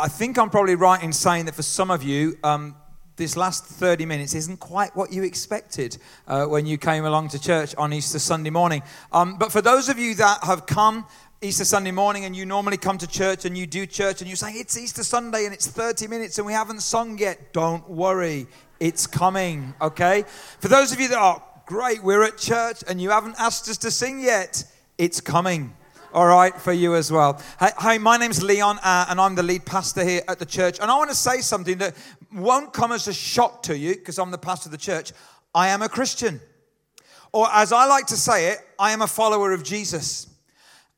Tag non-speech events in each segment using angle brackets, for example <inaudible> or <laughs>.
I think I'm probably right in saying that for some of you, um, this last 30 minutes isn't quite what you expected uh, when you came along to church on Easter Sunday morning. Um, but for those of you that have come Easter Sunday morning and you normally come to church and you do church and you're saying it's Easter Sunday and it's 30 minutes and we haven't sung yet, don't worry, it's coming, okay? For those of you that are great, we're at church and you haven't asked us to sing yet, it's coming all right, for you as well. Hey, hi, my name's Leon, uh, and I'm the lead pastor here at the church. And I want to say something that won't come as a shock to you because I'm the pastor of the church. I am a Christian. Or as I like to say it, I am a follower of Jesus.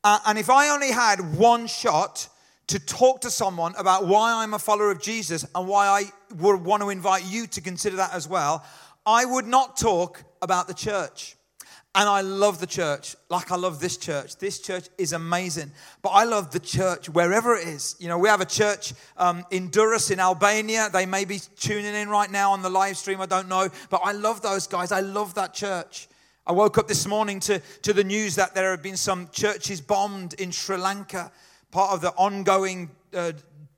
Uh, and if I only had one shot to talk to someone about why I'm a follower of Jesus and why I would want to invite you to consider that as well, I would not talk about the church. And I love the church like I love this church. This church is amazing. But I love the church wherever it is. You know, we have a church um, in Durrës in Albania. They may be tuning in right now on the live stream. I don't know. But I love those guys. I love that church. I woke up this morning to, to the news that there have been some churches bombed in Sri Lanka, part of the ongoing uh,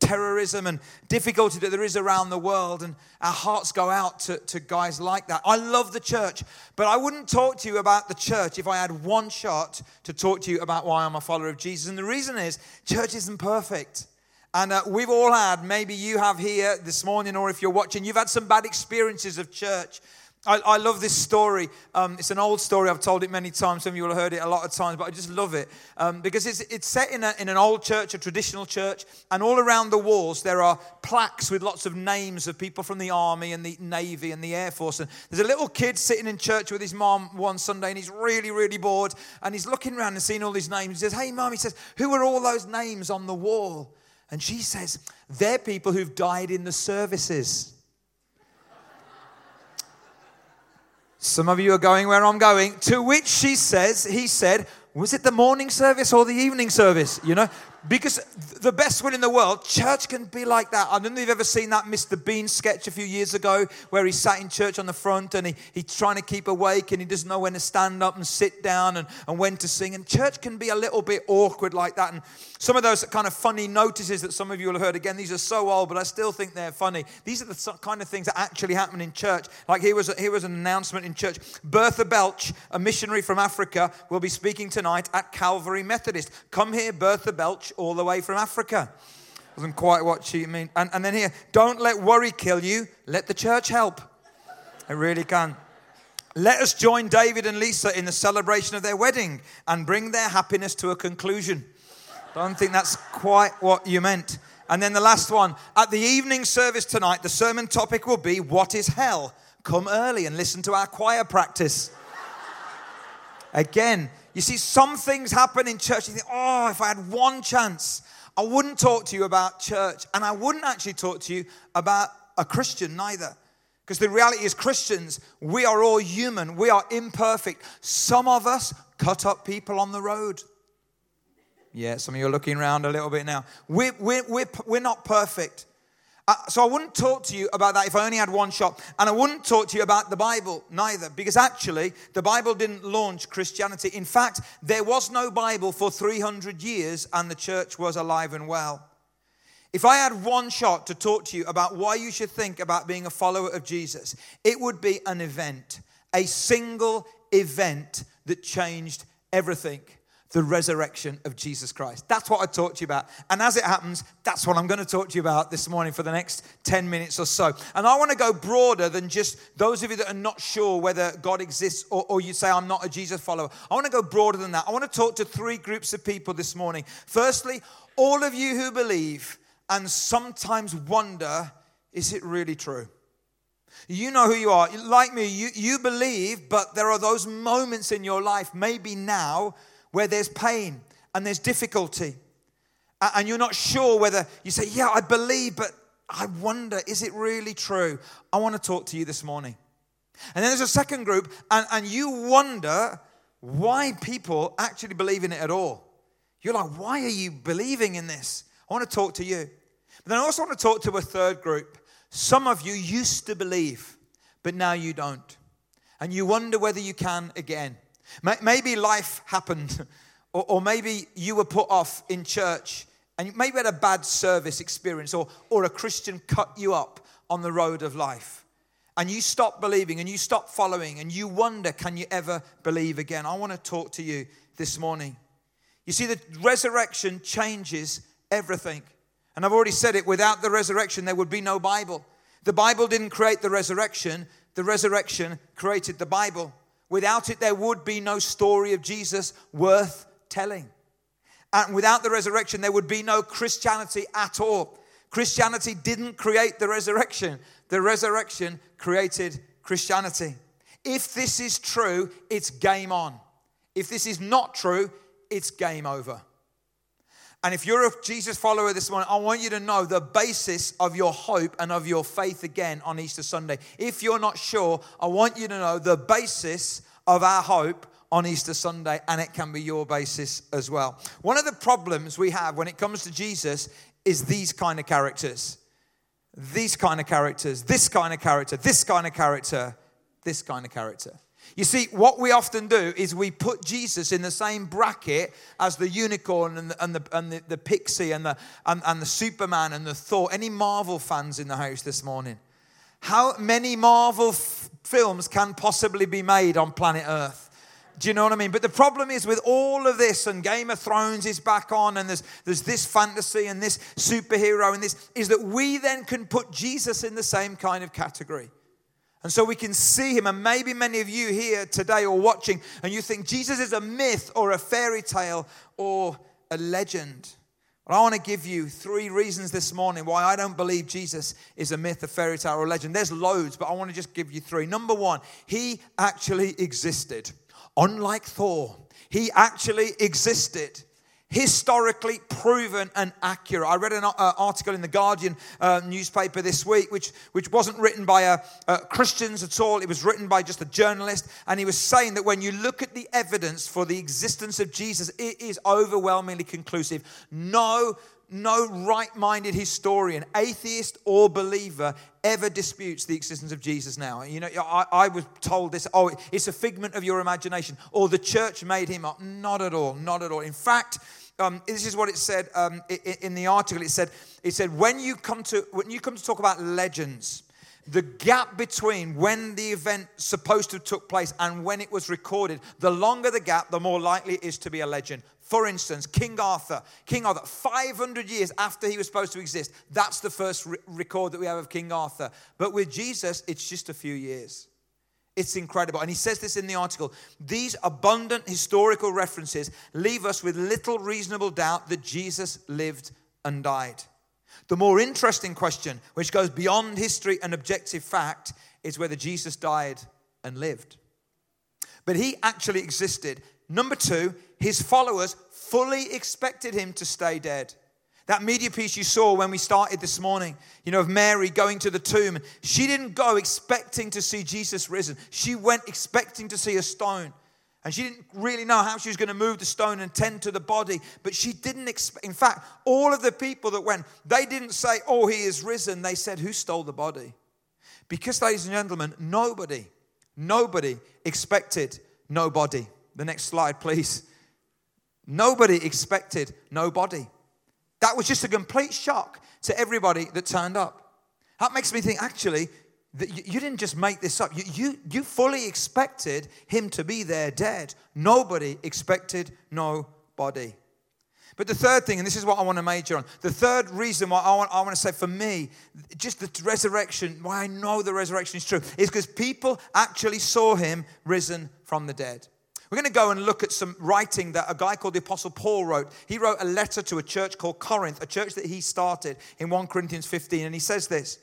terrorism and difficulty that there is around the world. And our hearts go out to, to guys like that. I love the church, but I wouldn't talk to you about the church if I had one shot to talk to you about why I'm a follower of Jesus. And the reason is, church isn't perfect. And uh, we've all had, maybe you have here this morning, or if you're watching, you've had some bad experiences of church. I, I love this story. Um, it's an old story. I've told it many times. Some of you will have heard it a lot of times, but I just love it um, because it's, it's set in, a, in an old church, a traditional church, and all around the walls there are plaques with lots of names of people from the army and the navy and the air force. And there's a little kid sitting in church with his mom one Sunday, and he's really, really bored, and he's looking around and seeing all these names. He says, "Hey, mom," he says, "Who are all those names on the wall?" And she says, "They're people who've died in the services." Some of you are going where I'm going. To which she says, he said, was it the morning service or the evening service? You know, because the best will in the world, church can be like that. I don't know if you've ever seen that Mr. Bean sketch a few years ago where he sat in church on the front and he, he's trying to keep awake and he doesn't know when to stand up and sit down and, and when to sing. And church can be a little bit awkward like that. And some of those kind of funny notices that some of you will have heard, again, these are so old, but I still think they're funny. These are the kind of things that actually happen in church. Like here was, here was an announcement in church Bertha Belch, a missionary from Africa, will be speaking tonight at Calvary Methodist. Come here, Bertha Belch all the way from Africa. Wasn't quite what she meant. And, and then here, don't let worry kill you, let the church help. It really can. Let us join David and Lisa in the celebration of their wedding and bring their happiness to a conclusion. Don't think that's quite what you meant. And then the last one at the evening service tonight, the sermon topic will be What is hell? Come early and listen to our choir practice. Again, you see, some things happen in church. You think, oh, if I had one chance, I wouldn't talk to you about church. And I wouldn't actually talk to you about a Christian neither. Because the reality is, Christians, we are all human, we are imperfect. Some of us cut up people on the road. Yeah, some of you are looking around a little bit now. We're, we're, we're, we're not perfect. So I wouldn't talk to you about that if I only had one shot. And I wouldn't talk to you about the Bible neither, because actually, the Bible didn't launch Christianity. In fact, there was no Bible for 300 years, and the church was alive and well. If I had one shot to talk to you about why you should think about being a follower of Jesus, it would be an event, a single event that changed everything the resurrection of Jesus Christ. That's what I talked to you about. And as it happens, that's what I'm going to talk to you about this morning for the next 10 minutes or so. And I want to go broader than just those of you that are not sure whether God exists or, or you say, I'm not a Jesus follower. I want to go broader than that. I want to talk to three groups of people this morning. Firstly, all of you who believe and sometimes wonder, is it really true? You know who you are. Like me, you, you believe, but there are those moments in your life, maybe now, where there's pain and there's difficulty, and you're not sure whether you say, Yeah, I believe, but I wonder, is it really true? I want to talk to you this morning. And then there's a second group, and, and you wonder why people actually believe in it at all. You're like, Why are you believing in this? I want to talk to you. But then I also want to talk to a third group. Some of you used to believe, but now you don't. And you wonder whether you can again. Maybe life happened, <laughs> or maybe you were put off in church and maybe had a bad service experience or, or a Christian cut you up on the road of life. And you stop believing and you stop following and you wonder, can you ever believe again? I want to talk to you this morning. You see, the resurrection changes everything. And I've already said it without the resurrection, there would be no Bible. The Bible didn't create the resurrection, the resurrection created the Bible. Without it, there would be no story of Jesus worth telling. And without the resurrection, there would be no Christianity at all. Christianity didn't create the resurrection, the resurrection created Christianity. If this is true, it's game on. If this is not true, it's game over. And if you're a Jesus follower this morning, I want you to know the basis of your hope and of your faith again on Easter Sunday. If you're not sure, I want you to know the basis of our hope on Easter Sunday, and it can be your basis as well. One of the problems we have when it comes to Jesus is these kind of characters. These kind of characters, this kind of character, this kind of character, this kind of character. You see, what we often do is we put Jesus in the same bracket as the unicorn and the, and the, and the, the pixie and the, and, and the Superman and the Thor. Any Marvel fans in the house this morning? How many Marvel f- films can possibly be made on planet Earth? Do you know what I mean? But the problem is with all of this, and Game of Thrones is back on, and there's, there's this fantasy and this superhero and this, is that we then can put Jesus in the same kind of category. And so we can see him. And maybe many of you here today or watching, and you think Jesus is a myth or a fairy tale or a legend. But I want to give you three reasons this morning why I don't believe Jesus is a myth, a fairy tale, or a legend. There's loads, but I want to just give you three. Number one, he actually existed. Unlike Thor, he actually existed historically proven and accurate. I read an uh, article in the Guardian uh, newspaper this week, which, which wasn't written by uh, uh, Christians at all. It was written by just a journalist. And he was saying that when you look at the evidence for the existence of Jesus, it is overwhelmingly conclusive. No no right minded historian, atheist or believer, ever disputes the existence of Jesus now. You know, I, I, was told this oh, it's a figment of your imagination, or the church made him up. Not at all, not at all. In fact, um, this is what it said um, in, the article. It said, it said when, you come to, when you come to talk about legends, the gap between when the event supposed to have took place and when it was recorded, the longer the gap, the more likely it is to be a legend. For instance, King Arthur. King Arthur, 500 years after he was supposed to exist, that's the first re- record that we have of King Arthur. But with Jesus, it's just a few years. It's incredible. And he says this in the article these abundant historical references leave us with little reasonable doubt that Jesus lived and died. The more interesting question, which goes beyond history and objective fact, is whether Jesus died and lived. But he actually existed. Number two, his followers fully expected him to stay dead. That media piece you saw when we started this morning, you know, of Mary going to the tomb, she didn't go expecting to see Jesus risen. She went expecting to see a stone. And she didn't really know how she was going to move the stone and tend to the body. But she didn't expect, in fact, all of the people that went, they didn't say, Oh, he is risen. They said, Who stole the body? Because, ladies and gentlemen, nobody, nobody expected nobody. The next slide, please. Nobody expected nobody. That was just a complete shock to everybody that turned up. That makes me think actually, that you didn't just make this up. You, you, you fully expected him to be there dead. Nobody expected nobody. But the third thing, and this is what I want to major on, the third reason why I want, I want to say for me, just the resurrection, why I know the resurrection is true, is because people actually saw him risen from the dead. We're going to go and look at some writing that a guy called the Apostle Paul wrote. He wrote a letter to a church called Corinth, a church that he started in 1 Corinthians 15. And he says this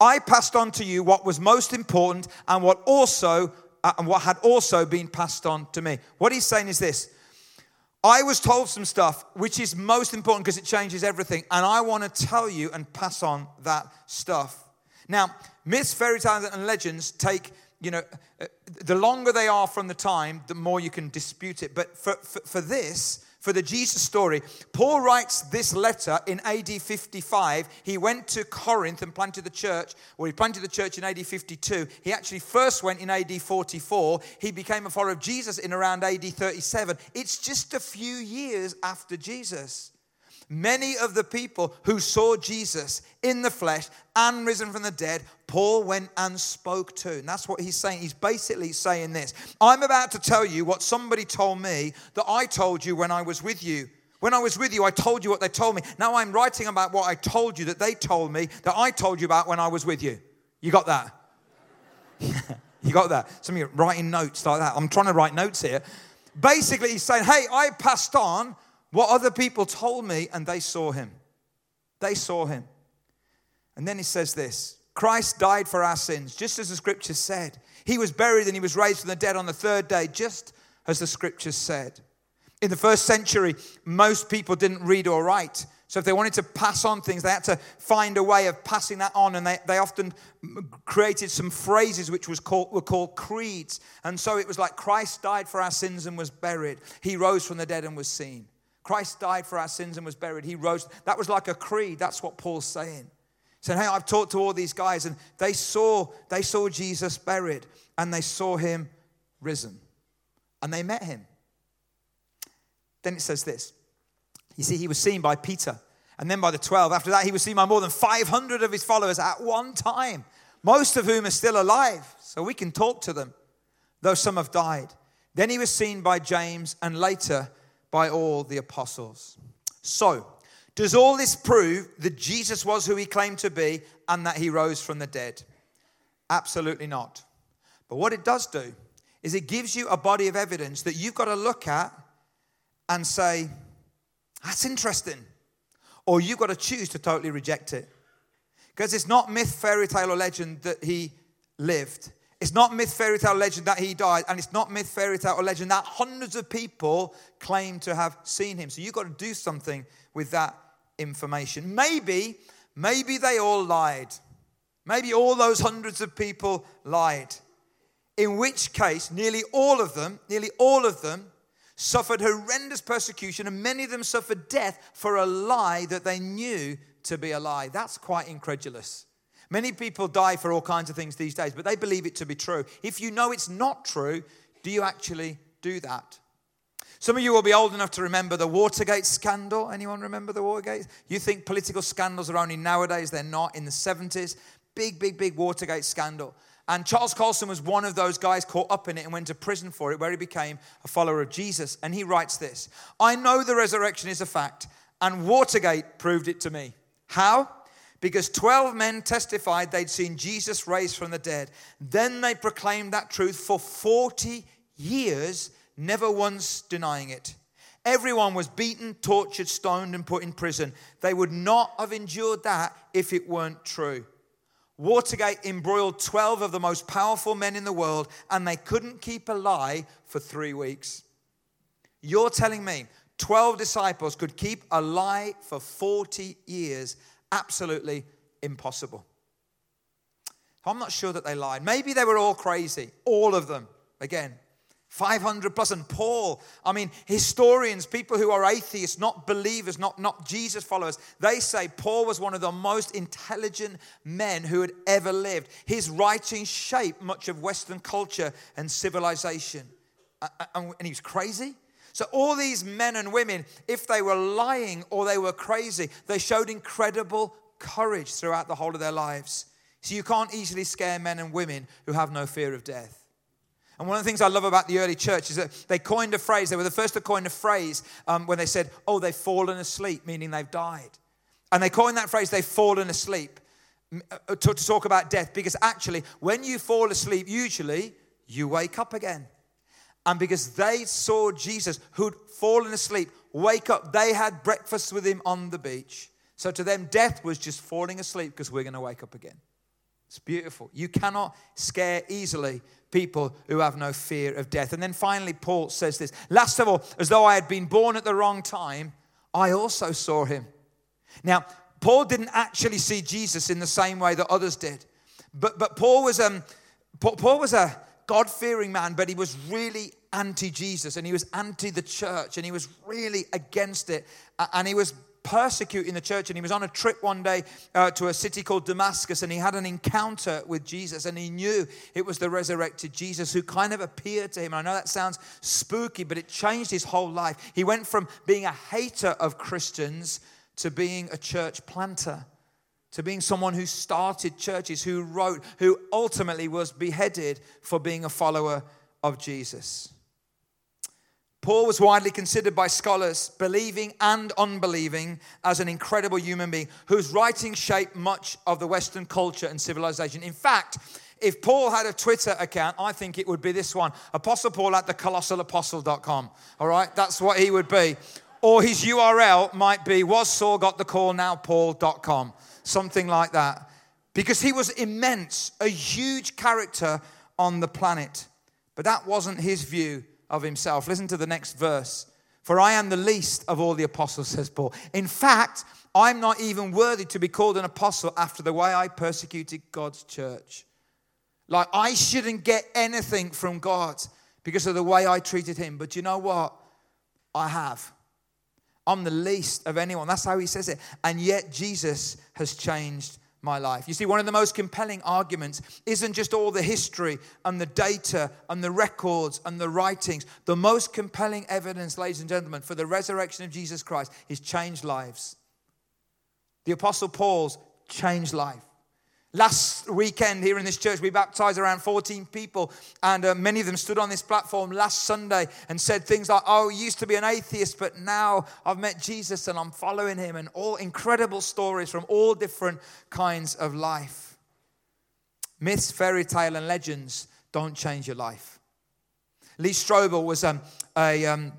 I passed on to you what was most important and what also uh, and what had also been passed on to me. What he's saying is this I was told some stuff which is most important because it changes everything, and I want to tell you and pass on that stuff. Now, myths, fairy tales, and legends take you know, uh, the longer they are from the time, the more you can dispute it. But for, for, for, this, for the Jesus story, Paul writes this letter in AD 55. He went to Corinth and planted the church. Well, he planted the church in AD 52. He actually first went in AD 44. He became a follower of Jesus in around AD 37. It's just a few years after Jesus. Many of the people who saw Jesus in the flesh and risen from the dead, Paul went and spoke to. And that's what he's saying. He's basically saying this I'm about to tell you what somebody told me that I told you when I was with you. When I was with you, I told you what they told me. Now I'm writing about what I told you that they told me that I told you about when I was with you. You got that? <laughs> you got that? Some of you writing notes like that. I'm trying to write notes here. Basically, he's saying, Hey, I passed on what other people told me, and they saw him. They saw him. And then he says this Christ died for our sins, just as the scriptures said. He was buried and he was raised from the dead on the third day, just as the scriptures said. In the first century, most people didn't read or write. So if they wanted to pass on things, they had to find a way of passing that on. And they, they often created some phrases which was called, were called creeds. And so it was like Christ died for our sins and was buried. He rose from the dead and was seen. Christ died for our sins and was buried. He rose. That was like a creed. That's what Paul's saying. He said, Hey, I've talked to all these guys, and they saw, they saw Jesus buried, and they saw him risen. And they met him. Then it says this. You see, he was seen by Peter and then by the 12. After that, he was seen by more than 500 of his followers at one time, most of whom are still alive, so we can talk to them, though some have died. Then he was seen by James and later by all the apostles. So, does all this prove that Jesus was who he claimed to be and that he rose from the dead? Absolutely not. But what it does do is it gives you a body of evidence that you've got to look at and say, that's interesting. Or you've got to choose to totally reject it. Because it's not myth, fairy tale, or legend that he lived. It's not myth, fairy tale, legend that he died, and it's not myth, fairy tale, or legend that hundreds of people claim to have seen him. So you've got to do something with that information. Maybe, maybe they all lied. Maybe all those hundreds of people lied. In which case, nearly all of them, nearly all of them suffered horrendous persecution, and many of them suffered death for a lie that they knew to be a lie. That's quite incredulous. Many people die for all kinds of things these days, but they believe it to be true. If you know it's not true, do you actually do that? Some of you will be old enough to remember the Watergate scandal. Anyone remember the Watergate? You think political scandals are only nowadays, they're not. In the 70s, big, big, big Watergate scandal. And Charles Colson was one of those guys caught up in it and went to prison for it, where he became a follower of Jesus. And he writes this I know the resurrection is a fact, and Watergate proved it to me. How? Because 12 men testified they'd seen Jesus raised from the dead. Then they proclaimed that truth for 40 years, never once denying it. Everyone was beaten, tortured, stoned, and put in prison. They would not have endured that if it weren't true. Watergate embroiled 12 of the most powerful men in the world, and they couldn't keep a lie for three weeks. You're telling me 12 disciples could keep a lie for 40 years absolutely impossible. I'm not sure that they lied. Maybe they were all crazy, all of them. Again, 500 plus. And Paul, I mean, historians, people who are atheists, not believers, not, not Jesus followers, they say Paul was one of the most intelligent men who had ever lived. His writings shaped much of Western culture and civilization. And he was crazy. So, all these men and women, if they were lying or they were crazy, they showed incredible courage throughout the whole of their lives. So, you can't easily scare men and women who have no fear of death. And one of the things I love about the early church is that they coined a phrase. They were the first to coin a phrase um, when they said, Oh, they've fallen asleep, meaning they've died. And they coined that phrase, they've fallen asleep, uh, to, to talk about death. Because actually, when you fall asleep, usually you wake up again. And because they saw Jesus, who'd fallen asleep, wake up, they had breakfast with him on the beach. So to them, death was just falling asleep because we're going to wake up again. It's beautiful. You cannot scare easily people who have no fear of death. And then finally, Paul says this Last of all, as though I had been born at the wrong time, I also saw him. Now, Paul didn't actually see Jesus in the same way that others did. But, but Paul was, um, Paul was a, God fearing man, but he was really anti Jesus and he was anti the church and he was really against it. And he was persecuting the church. And he was on a trip one day uh, to a city called Damascus and he had an encounter with Jesus and he knew it was the resurrected Jesus who kind of appeared to him. I know that sounds spooky, but it changed his whole life. He went from being a hater of Christians to being a church planter, to being someone who started churches, who wrote, who ultimately was beheaded for being a follower of Jesus. Paul was widely considered by scholars, believing and unbelieving, as an incredible human being whose writings shaped much of the Western culture and civilization. In fact, if Paul had a Twitter account, I think it would be this one Apostle Paul at thecolossalapostle.com. All right, that's what he would be. Or his URL might be was got the call now Paul.com, something like that. Because he was immense, a huge character on the planet. But that wasn't his view of himself. Listen to the next verse. For I am the least of all the apostles, says Paul. In fact, I'm not even worthy to be called an apostle after the way I persecuted God's church. Like, I shouldn't get anything from God because of the way I treated him. But you know what? I have. I'm the least of anyone. That's how he says it. And yet, Jesus has changed my life. You see, one of the most compelling arguments isn't just all the history and the data and the records and the writings. The most compelling evidence, ladies and gentlemen, for the resurrection of Jesus Christ is changed lives. The Apostle Paul's changed life. Last weekend here in this church, we baptized around 14 people, and uh, many of them stood on this platform last Sunday and said things like, Oh, I used to be an atheist, but now I've met Jesus and I'm following him, and all incredible stories from all different kinds of life. Myths, fairy tale, and legends don't change your life. Lee Strobel was um, a, um,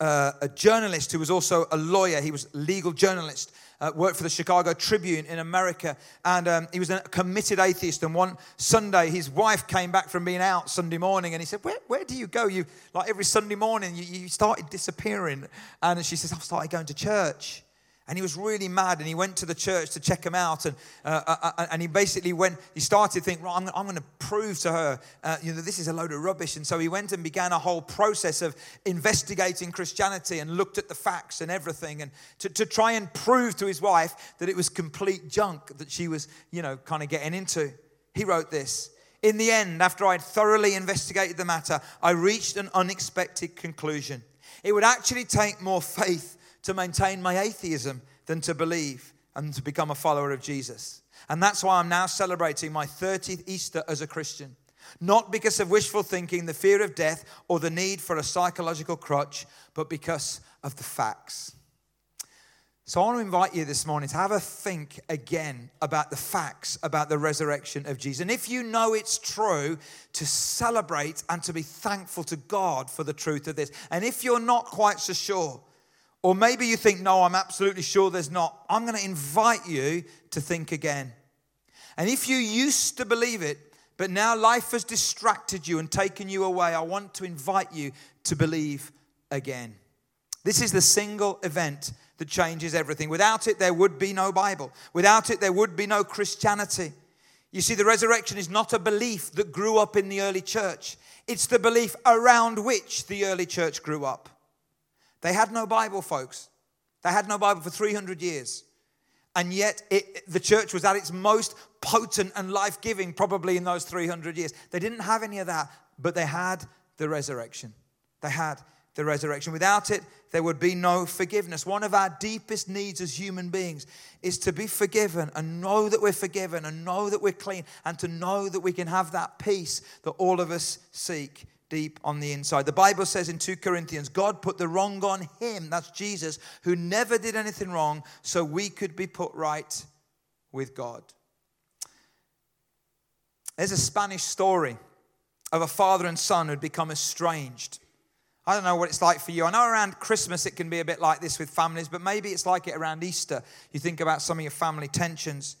uh, a journalist who was also a lawyer, he was legal journalist uh, worked for the Chicago Tribune in America, and um, he was a committed atheist. And one Sunday, his wife came back from being out Sunday morning, and he said, "Where, where do you go? You like every Sunday morning, you, you started disappearing." And she says, "I've started going to church." And he was really mad, and he went to the church to check him out, and uh, uh, uh and he basically went. He started thinking, right, I'm, I'm going to prove to her, uh, you know, this is a load of rubbish. And so he went and began a whole process of investigating Christianity and looked at the facts and everything, and to, to try and prove to his wife that it was complete junk that she was, you know, kind of getting into. He wrote this. In the end, after I'd thoroughly investigated the matter, I reached an unexpected conclusion. It would actually take more faith to maintain my atheism than to believe and to become a follower of Jesus. And that's why I'm now celebrating my 30th Easter as a Christian. Not because of wishful thinking, the fear of death, or the need for a psychological crutch, but because of the facts. So I want to invite you this morning to have a think again about the facts about the resurrection of Jesus. And if you know it's true, to celebrate and to be thankful to God for the truth of this. And if you're not quite so sure, or maybe you think, no, I'm absolutely sure there's not. I'm going to invite you to think again. And if you used to believe it, but now life has distracted you and taken you away, I want to invite you to believe again. This is the single event that changes everything. Without it, there would be no Bible. Without it, there would be no Christianity. You see, the resurrection is not a belief that grew up in the early church, it's the belief around which the early church grew up. They had no Bible, folks. They had no Bible for 300 years. And yet, it, the church was at its most potent and life giving probably in those 300 years. They didn't have any of that, but they had the resurrection. They had the resurrection. Without it, there would be no forgiveness. One of our deepest needs as human beings is to be forgiven and know that we're forgiven and know that we're clean and to know that we can have that peace that all of us seek deep on the inside. The Bible says in 2 Corinthians, God put the wrong on him, that's Jesus, who never did anything wrong, so we could be put right with God. There's a Spanish story of a father and son who'd become estranged. I don't know what it's like for you. I know around Christmas it can be a bit like this with families, but maybe it's like it around Easter. You think about some of your family tensions.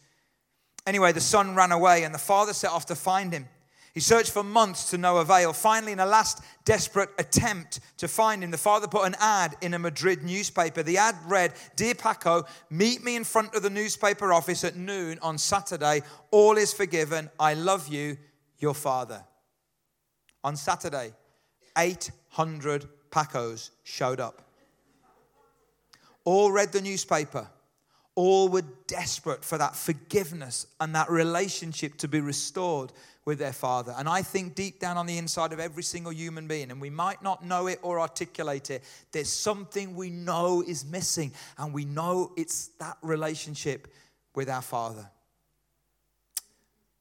Anyway, the son ran away and the father set off to find him. He searched for months to no avail. Finally, in a last desperate attempt to find him, the father put an ad in a Madrid newspaper. The ad read Dear Paco, meet me in front of the newspaper office at noon on Saturday. All is forgiven. I love you, your father. On Saturday, 800 Pacos showed up. All read the newspaper, all were desperate for that forgiveness and that relationship to be restored with their Father. And I think deep down on the inside of every single human being, and we might not know it or articulate it, there's something we know is missing, and we know it's that relationship with our Father.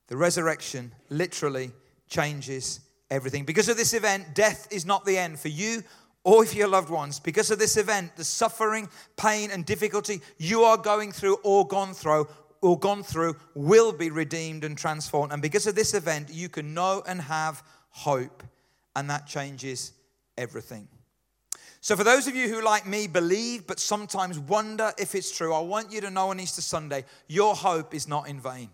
The resurrection literally changes everything. Because of this event, death is not the end for you or for your loved ones. Because of this event, the suffering, pain, and difficulty you are going through or gone through or gone through will be redeemed and transformed. And because of this event, you can know and have hope, and that changes everything. So, for those of you who, like me, believe but sometimes wonder if it's true, I want you to know on Easter Sunday your hope is not in vain.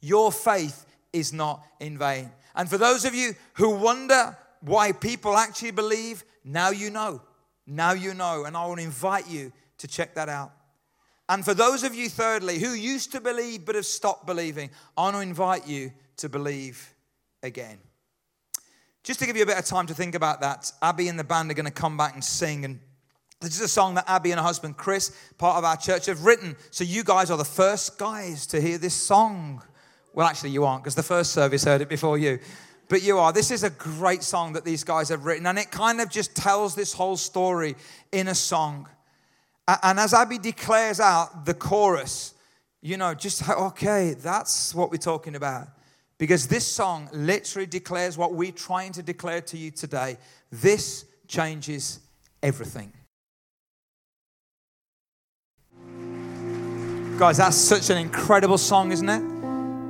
Your faith is not in vain. And for those of you who wonder why people actually believe, now you know. Now you know. And I want to invite you to check that out. And for those of you, thirdly, who used to believe but have stopped believing, I want to invite you to believe again. Just to give you a bit of time to think about that, Abby and the band are going to come back and sing. And this is a song that Abby and her husband Chris, part of our church, have written. So you guys are the first guys to hear this song. Well, actually, you aren't because the first service heard it before you. But you are. This is a great song that these guys have written, and it kind of just tells this whole story in a song. And as Abby declares out the chorus, you know, just okay, that's what we're talking about. Because this song literally declares what we're trying to declare to you today. This changes everything. Guys, that's such an incredible song, isn't it?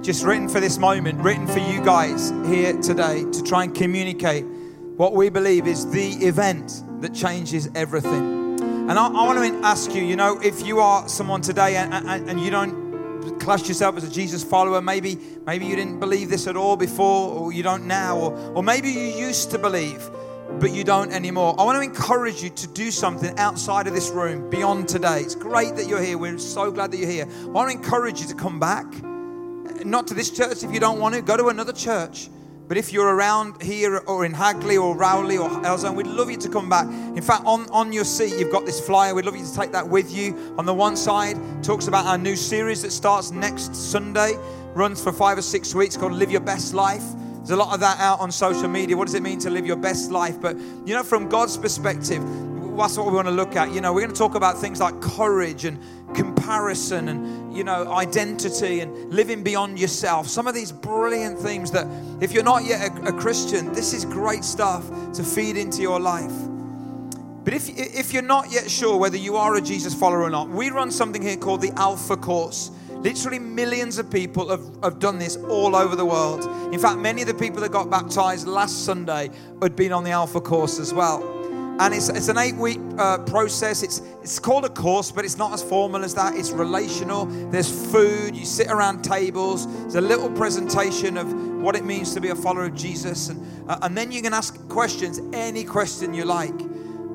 Just written for this moment, written for you guys here today to try and communicate what we believe is the event that changes everything. And I, I want to ask you, you know, if you are someone today and, and, and you don't class yourself as a Jesus follower, maybe, maybe you didn't believe this at all before, or you don't now, or, or maybe you used to believe but you don't anymore. I want to encourage you to do something outside of this room beyond today. It's great that you're here. We're so glad that you're here. I want to encourage you to come back. Not to this church if you don't want to, go to another church. But if you're around here or in Hagley or Rowley or Halesowen, we'd love you to come back. In fact, on, on your seat, you've got this flyer. We'd love you to take that with you. On the one side, talks about our new series that starts next Sunday, runs for five or six weeks called Live Your Best Life. There's a lot of that out on social media. What does it mean to live your best life? But, you know, from God's perspective, that's what we want to look at. You know, we're going to talk about things like courage and comparison and, you know, identity and living beyond yourself. Some of these brilliant themes that, if you're not yet a, a Christian, this is great stuff to feed into your life. But if, if you're not yet sure whether you are a Jesus follower or not, we run something here called the Alpha Course. Literally, millions of people have, have done this all over the world. In fact, many of the people that got baptized last Sunday had been on the Alpha course as well. And it's, it's an eight week uh, process. It's, it's called a course, but it's not as formal as that. It's relational. There's food. You sit around tables. There's a little presentation of what it means to be a follower of Jesus. And, uh, and then you can ask questions, any question you like.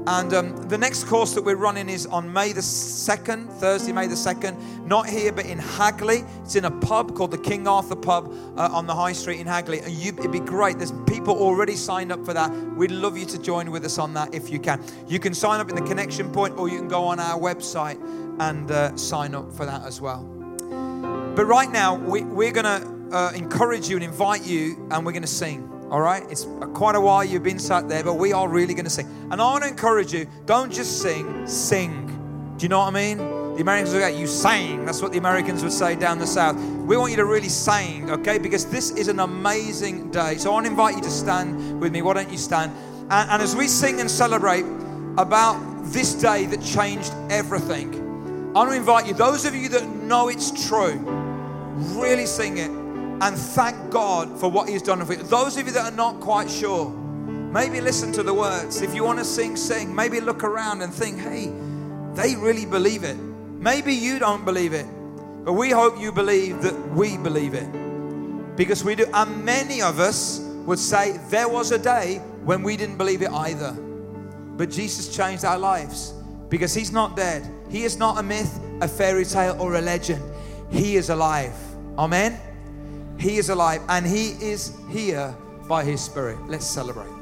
And um, the next course that we're running is on May the 2nd, Thursday, May the 2nd. Not here, but in Hagley. It's in a pub called the King Arthur Pub uh, on the High Street in Hagley. And you, it'd be great. There's people already signed up for that. We'd love you to join with us on that if you can. You can sign up in the connection point or you can go on our website and uh, sign up for that as well. But right now, we, we're going to uh, encourage you and invite you, and we're going to sing. All right? It's quite a while you've been sat there, but we are really going to sing. And I want to encourage you don't just sing, sing. Do you know what I mean? The Americans would go, you sang. That's what the Americans would say down the south. We want you to really sing, okay? Because this is an amazing day. So I want to invite you to stand with me. Why don't you stand? And, and as we sing and celebrate about this day that changed everything, I want to invite you, those of you that know it's true, really sing it and thank God for what He's done for you. Those of you that are not quite sure, maybe listen to the words. If you want to sing, sing. Maybe look around and think, hey, they really believe it. Maybe you don't believe it, but we hope you believe that we believe it. Because we do. And many of us would say there was a day when we didn't believe it either. But Jesus changed our lives because He's not dead. He is not a myth, a fairy tale, or a legend. He is alive. Amen. He is alive and He is here by His Spirit. Let's celebrate.